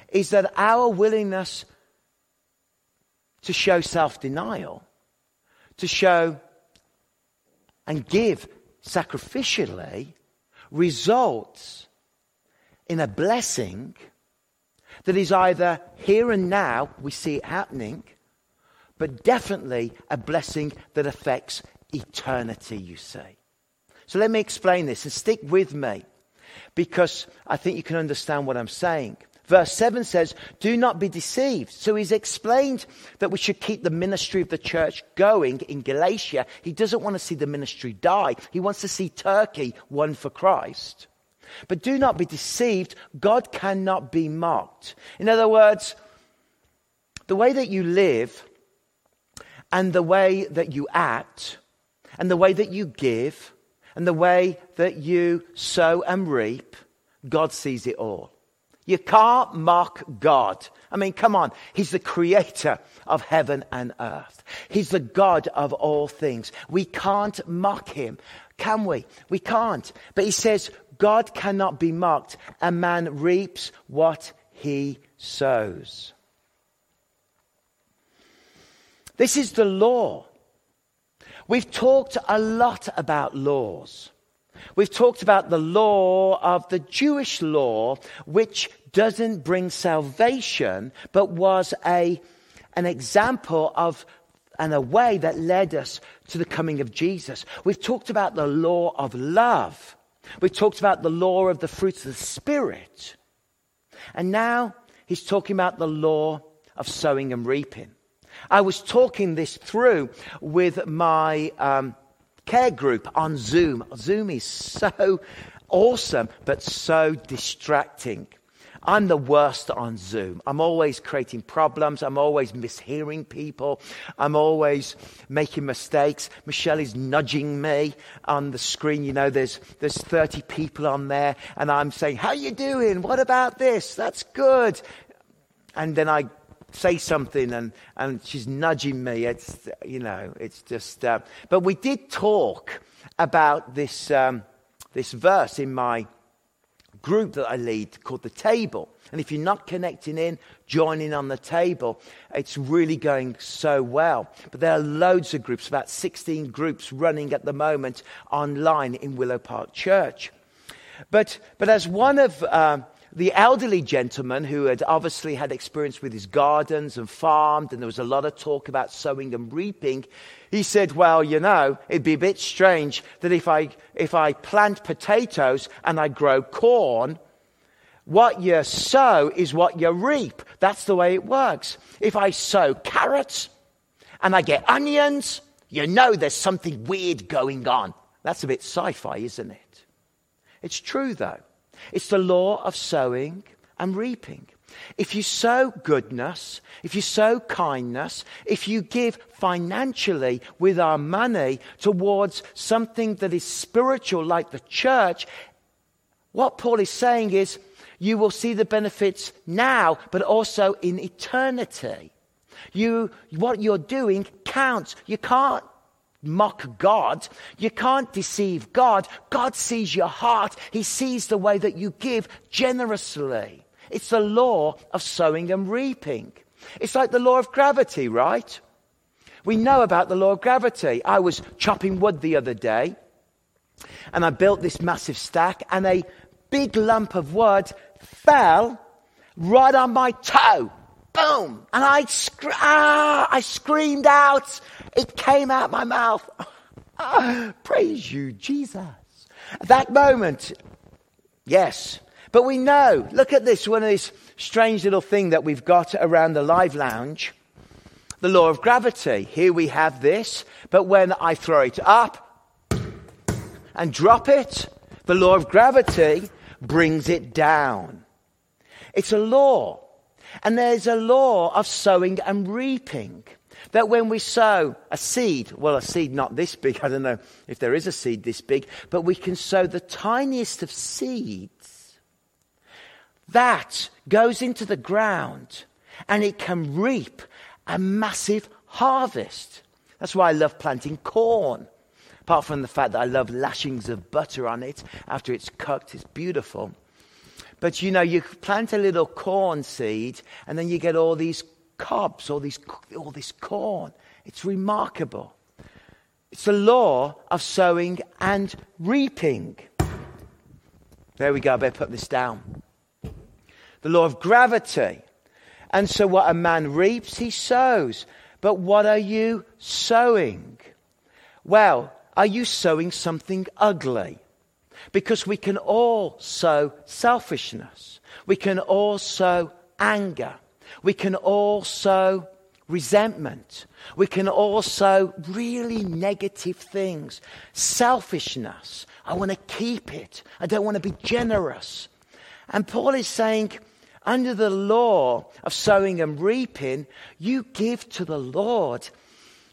is that our willingness to show self denial, to show and give sacrificially results in a blessing that is either here and now, we see it happening, but definitely a blessing that affects eternity, you see. So let me explain this and stick with me because I think you can understand what I'm saying. Verse 7 says, Do not be deceived. So he's explained that we should keep the ministry of the church going in Galatia. He doesn't want to see the ministry die, he wants to see Turkey won for Christ. But do not be deceived. God cannot be mocked. In other words, the way that you live and the way that you act and the way that you give and the way that you sow and reap, God sees it all. You can't mock God. I mean, come on. He's the creator of heaven and earth. He's the God of all things. We can't mock him, can we? We can't. But he says, God cannot be mocked. A man reaps what he sows. This is the law. We've talked a lot about laws. We've talked about the law of the Jewish law, which doesn't bring salvation, but was a, an example of and a way that led us to the coming of Jesus. We've talked about the law of love. We've talked about the law of the fruits of the Spirit. And now he's talking about the law of sowing and reaping. I was talking this through with my um, care group on Zoom. Zoom is so awesome, but so distracting. I'm the worst on Zoom. I'm always creating problems. I'm always mishearing people. I'm always making mistakes. Michelle is nudging me on the screen. You know, there's, there's 30 people on there and I'm saying, how you doing? What about this? That's good. And then I say something and, and she's nudging me. It's, you know, it's just, uh, but we did talk about this, um, this verse in my group that I lead called The Table. And if you're not connecting in, joining on the table, it's really going so well. But there are loads of groups, about 16 groups running at the moment online in Willow Park Church. But, but as one of uh, the elderly gentleman who had obviously had experience with his gardens and farmed, and there was a lot of talk about sowing and reaping, he said, Well, you know, it'd be a bit strange that if I, if I plant potatoes and I grow corn, what you sow is what you reap. That's the way it works. If I sow carrots and I get onions, you know there's something weird going on. That's a bit sci fi, isn't it? It's true, though. It's the law of sowing and reaping. If you sow goodness, if you sow kindness, if you give financially with our money towards something that is spiritual like the church, what Paul is saying is you will see the benefits now, but also in eternity. You, what you're doing counts. You can't mock God. You can't deceive God. God sees your heart. He sees the way that you give generously. It's the law of sowing and reaping. It's like the law of gravity, right? We know about the law of gravity. I was chopping wood the other day and I built this massive stack and a big lump of wood fell right on my toe. Boom! And I, scr- ah, I screamed out. It came out my mouth. Ah, praise you, Jesus. At that moment, yes. But we know, look at this, one of these strange little thing that we've got around the live lounge. The law of gravity. Here we have this, but when I throw it up and drop it, the law of gravity brings it down. It's a law. And there's a law of sowing and reaping. That when we sow a seed, well, a seed not this big, I don't know if there is a seed this big, but we can sow the tiniest of seeds. That goes into the ground and it can reap a massive harvest. That's why I love planting corn. Apart from the fact that I love lashings of butter on it after it's cooked, it's beautiful. But you know, you plant a little corn seed and then you get all these cobs, all, these, all this corn. It's remarkable. It's the law of sowing and reaping. There we go, I better put this down. The law of gravity. And so, what a man reaps, he sows. But what are you sowing? Well, are you sowing something ugly? Because we can all sow selfishness. We can all sow anger. We can all sow resentment. We can all sow really negative things. Selfishness. I want to keep it. I don't want to be generous. And Paul is saying, under the law of sowing and reaping, you give to the Lord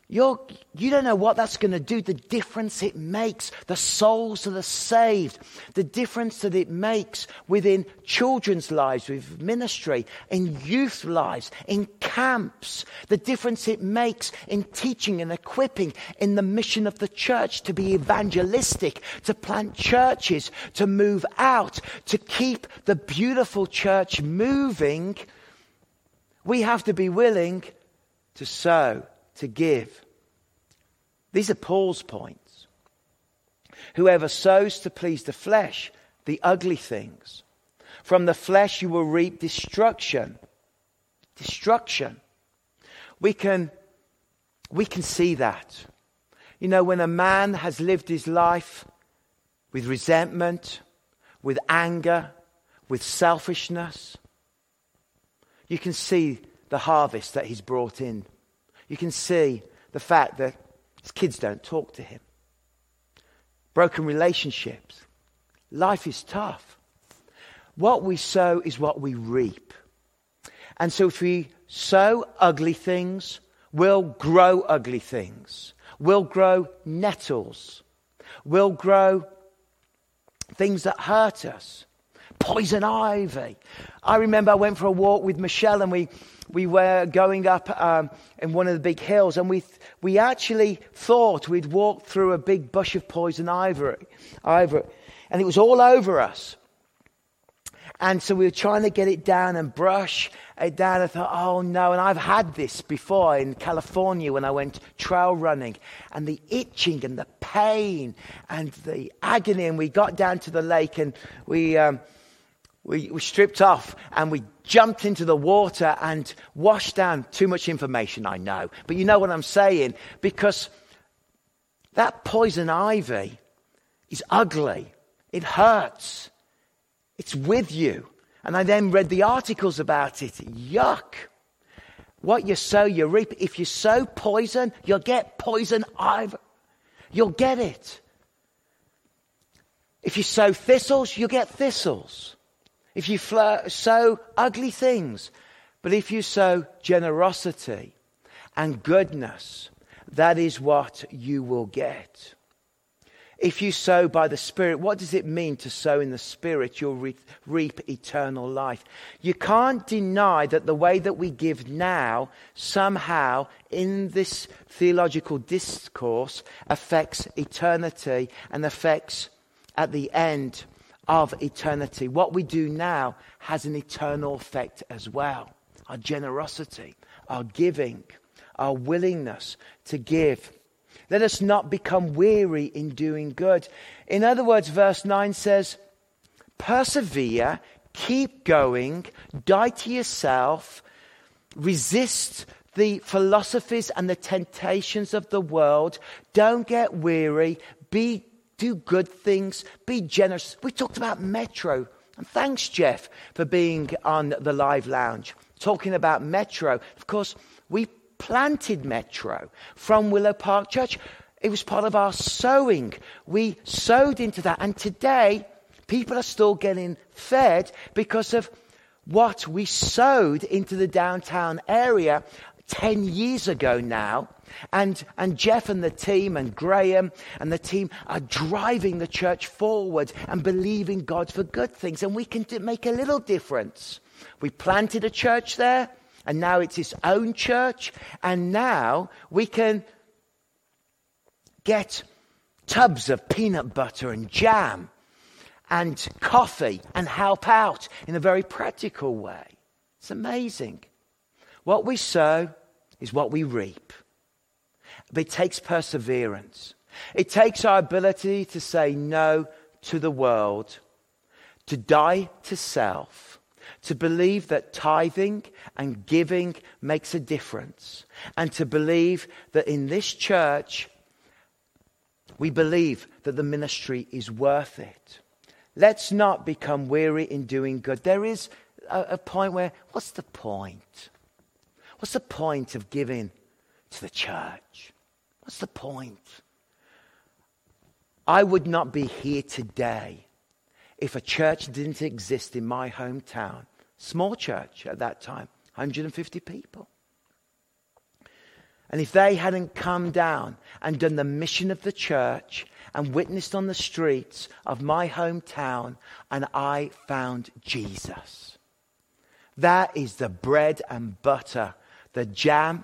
you're, you don't know what that's going to do, the difference it makes, the souls that are saved, the difference that it makes within children's lives, with ministry, in youth lives, in camps, the difference it makes in teaching and equipping, in the mission of the church to be evangelistic, to plant churches, to move out, to keep the beautiful church moving. We have to be willing to sow to give. These are Paul's points. Whoever sows to please the flesh, the ugly things. From the flesh you will reap destruction. Destruction. We can, we can see that. You know, when a man has lived his life with resentment, with anger, with selfishness, you can see the harvest that he's brought in. You can see the fact that his kids don't talk to him. Broken relationships. Life is tough. What we sow is what we reap. And so if we sow ugly things, we'll grow ugly things. We'll grow nettles. We'll grow things that hurt us. Poison ivy. I remember I went for a walk with Michelle and we, we were going up um, in one of the big hills and we, we actually thought we'd walked through a big bush of poison ivy, ivy. And it was all over us. And so we were trying to get it down and brush it down. I thought, oh no. And I've had this before in California when I went trail running. And the itching and the pain and the agony. And we got down to the lake and we, um, we, we stripped off and we jumped into the water and washed down. Too much information, I know. But you know what I'm saying? Because that poison ivy is ugly. It hurts. It's with you. And I then read the articles about it. Yuck. What you sow, you reap. If you sow poison, you'll get poison ivy. You'll get it. If you sow thistles, you'll get thistles. If you sow ugly things. But if you sow generosity and goodness, that is what you will get. If you sow by the Spirit, what does it mean to sow in the Spirit? You'll re- reap eternal life. You can't deny that the way that we give now somehow in this theological discourse affects eternity and affects at the end of eternity. What we do now has an eternal effect as well. Our generosity, our giving, our willingness to give. Let us not become weary in doing good. In other words, verse 9 says, persevere, keep going, die to yourself, resist the philosophies and the temptations of the world. Don't get weary. Be, do good things. Be generous. We talked about Metro. And thanks, Jeff, for being on the live lounge. Talking about Metro. Of course, we planted Metro from Willow Park Church. It was part of our sowing. We sowed into that. And today, people are still getting fed because of what we sowed into the downtown area 10 years ago now. And, and Jeff and the team and Graham and the team are driving the church forward and believing God for good things. And we can make a little difference. We planted a church there and now it's its own church, and now we can get tubs of peanut butter and jam and coffee and help out in a very practical way. It's amazing. What we sow is what we reap. But it takes perseverance. It takes our ability to say no to the world, to die to self, to believe that tithing and giving makes a difference, and to believe that in this church, we believe that the ministry is worth it. Let's not become weary in doing good. There is a, a point where, what's the point? What's the point of giving to the church? What's the point? I would not be here today if a church didn't exist in my hometown. Small church at that time, 150 people. And if they hadn't come down and done the mission of the church and witnessed on the streets of my hometown, and I found Jesus. That is the bread and butter, the jam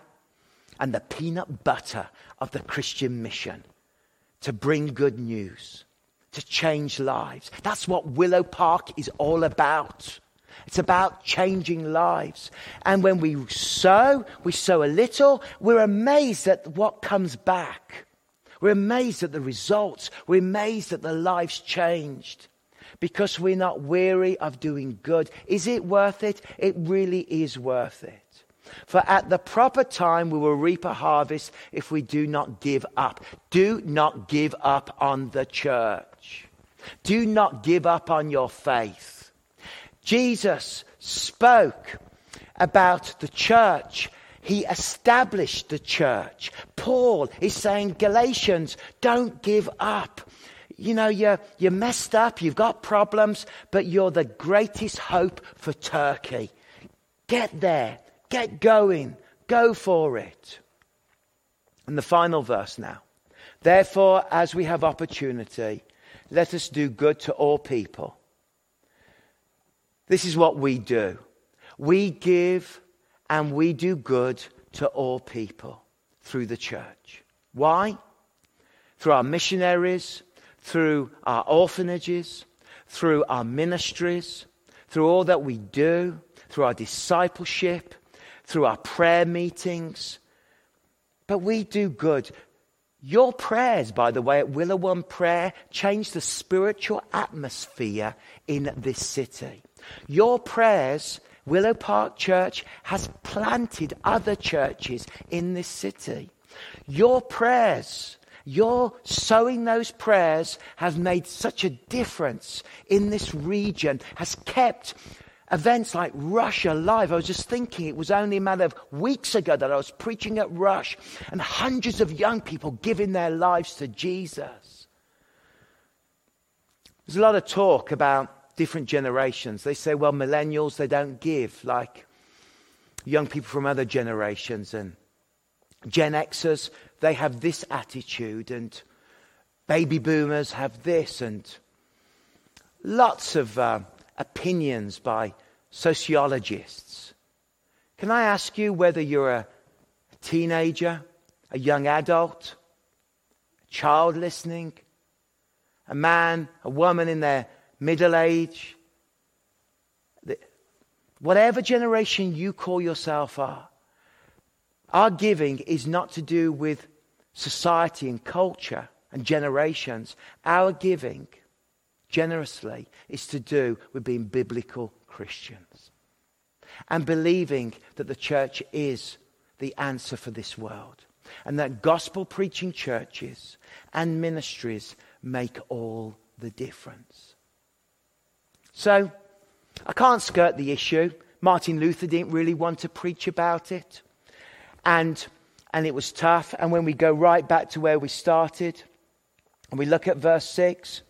and the peanut butter of the Christian mission to bring good news, to change lives. That's what Willow Park is all about. It's about changing lives. And when we sow, we sow a little, we're amazed at what comes back. We're amazed at the results. We're amazed at the lives changed because we're not weary of doing good. Is it worth it? It really is worth it. For at the proper time we will reap a harvest if we do not give up. Do not give up on the church. Do not give up on your faith. Jesus spoke about the church. He established the church. Paul is saying, Galatians, don't give up. You know, you're, you're messed up, you've got problems, but you're the greatest hope for Turkey. Get there, get going, go for it. And the final verse now. Therefore, as we have opportunity, let us do good to all people. This is what we do. We give and we do good to all people through the church. Why? Through our missionaries, through our orphanages, through our ministries, through all that we do, through our discipleship, through our prayer meetings. But we do good. Your prayers, by the way, at Willow One Prayer change the spiritual atmosphere in this city. Your prayers, Willow Park Church has planted other churches in this city. Your prayers, your sowing those prayers has made such a difference in this region, has kept events like Rush alive. I was just thinking it was only a matter of weeks ago that I was preaching at Rush and hundreds of young people giving their lives to Jesus. There's a lot of talk about different generations. They say, well, millennials, they don't give like young people from other generations. And Gen Xers, they have this attitude. And baby boomers have this. And lots of uh, opinions by sociologists. Can I ask you whether you're a teenager, a young adult, a child listening, a man, a woman in their middle age, whatever generation you call yourself are, our giving is not to do with society and culture and generations. Our giving generously is to do with being biblical Christians and believing that the church is the answer for this world and that gospel preaching churches and ministries make all the difference. So, I can't skirt the issue. Martin Luther didn't really want to preach about it. And, and it was tough. And when we go right back to where we started, and we look at verse 6,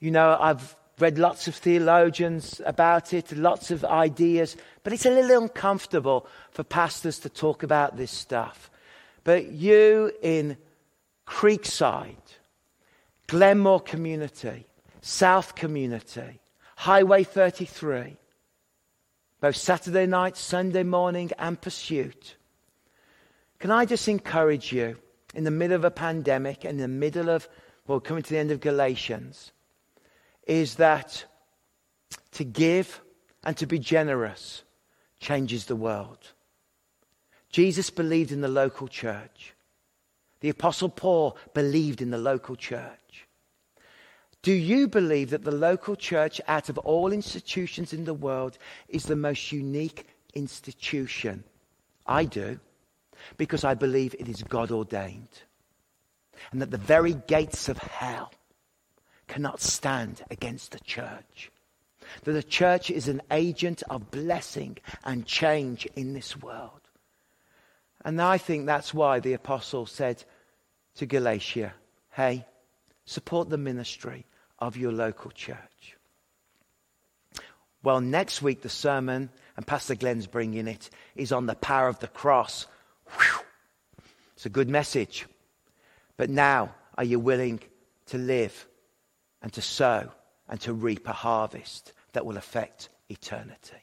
you know, I've read lots of theologians about it, lots of ideas, but it's a little uncomfortable for pastors to talk about this stuff. But you in Creekside, Glenmore Community, South Community, Highway 33, both Saturday night, Sunday morning, and Pursuit. Can I just encourage you in the middle of a pandemic, and in the middle of, well, coming to the end of Galatians, is that to give and to be generous changes the world. Jesus believed in the local church. The Apostle Paul believed in the local church. Do you believe that the local church, out of all institutions in the world, is the most unique institution? I do, because I believe it is God ordained. And that the very gates of hell cannot stand against the church. That the church is an agent of blessing and change in this world. And I think that's why the apostle said to Galatia, hey, support the ministry of your local church. Well, next week, the sermon, and Pastor Glenn's bringing it, is on the power of the cross. Whew. It's a good message. But now, are you willing to live and to sow and to reap a harvest that will affect eternity.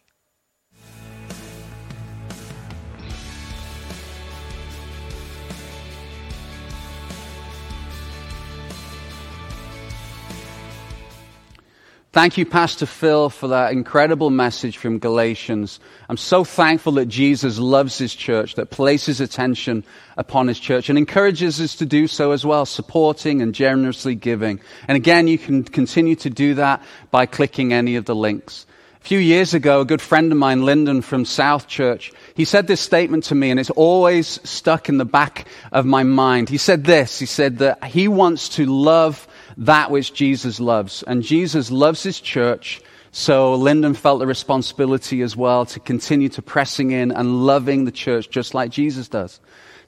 Thank you, Pastor Phil, for that incredible message from Galatians. I'm so thankful that Jesus loves his church, that places attention upon his church and encourages us to do so as well, supporting and generously giving. And again, you can continue to do that by clicking any of the links. A few years ago, a good friend of mine, Lyndon from South Church, he said this statement to me and it's always stuck in the back of my mind. He said this, he said that he wants to love that which Jesus loves. And Jesus loves his church. So Lyndon felt the responsibility as well to continue to pressing in and loving the church just like Jesus does.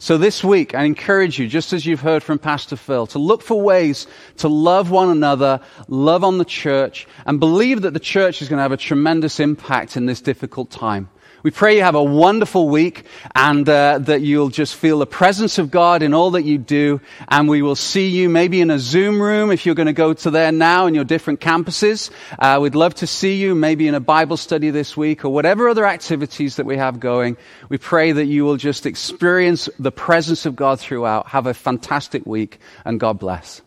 So this week, I encourage you, just as you've heard from Pastor Phil, to look for ways to love one another, love on the church, and believe that the church is going to have a tremendous impact in this difficult time. We pray you have a wonderful week and uh, that you'll just feel the presence of God in all that you do. And we will see you maybe in a Zoom room if you're going to go to there now in your different campuses. Uh, we'd love to see you maybe in a Bible study this week or whatever other activities that we have going. We pray that you will just experience the presence of God throughout. Have a fantastic week and God bless.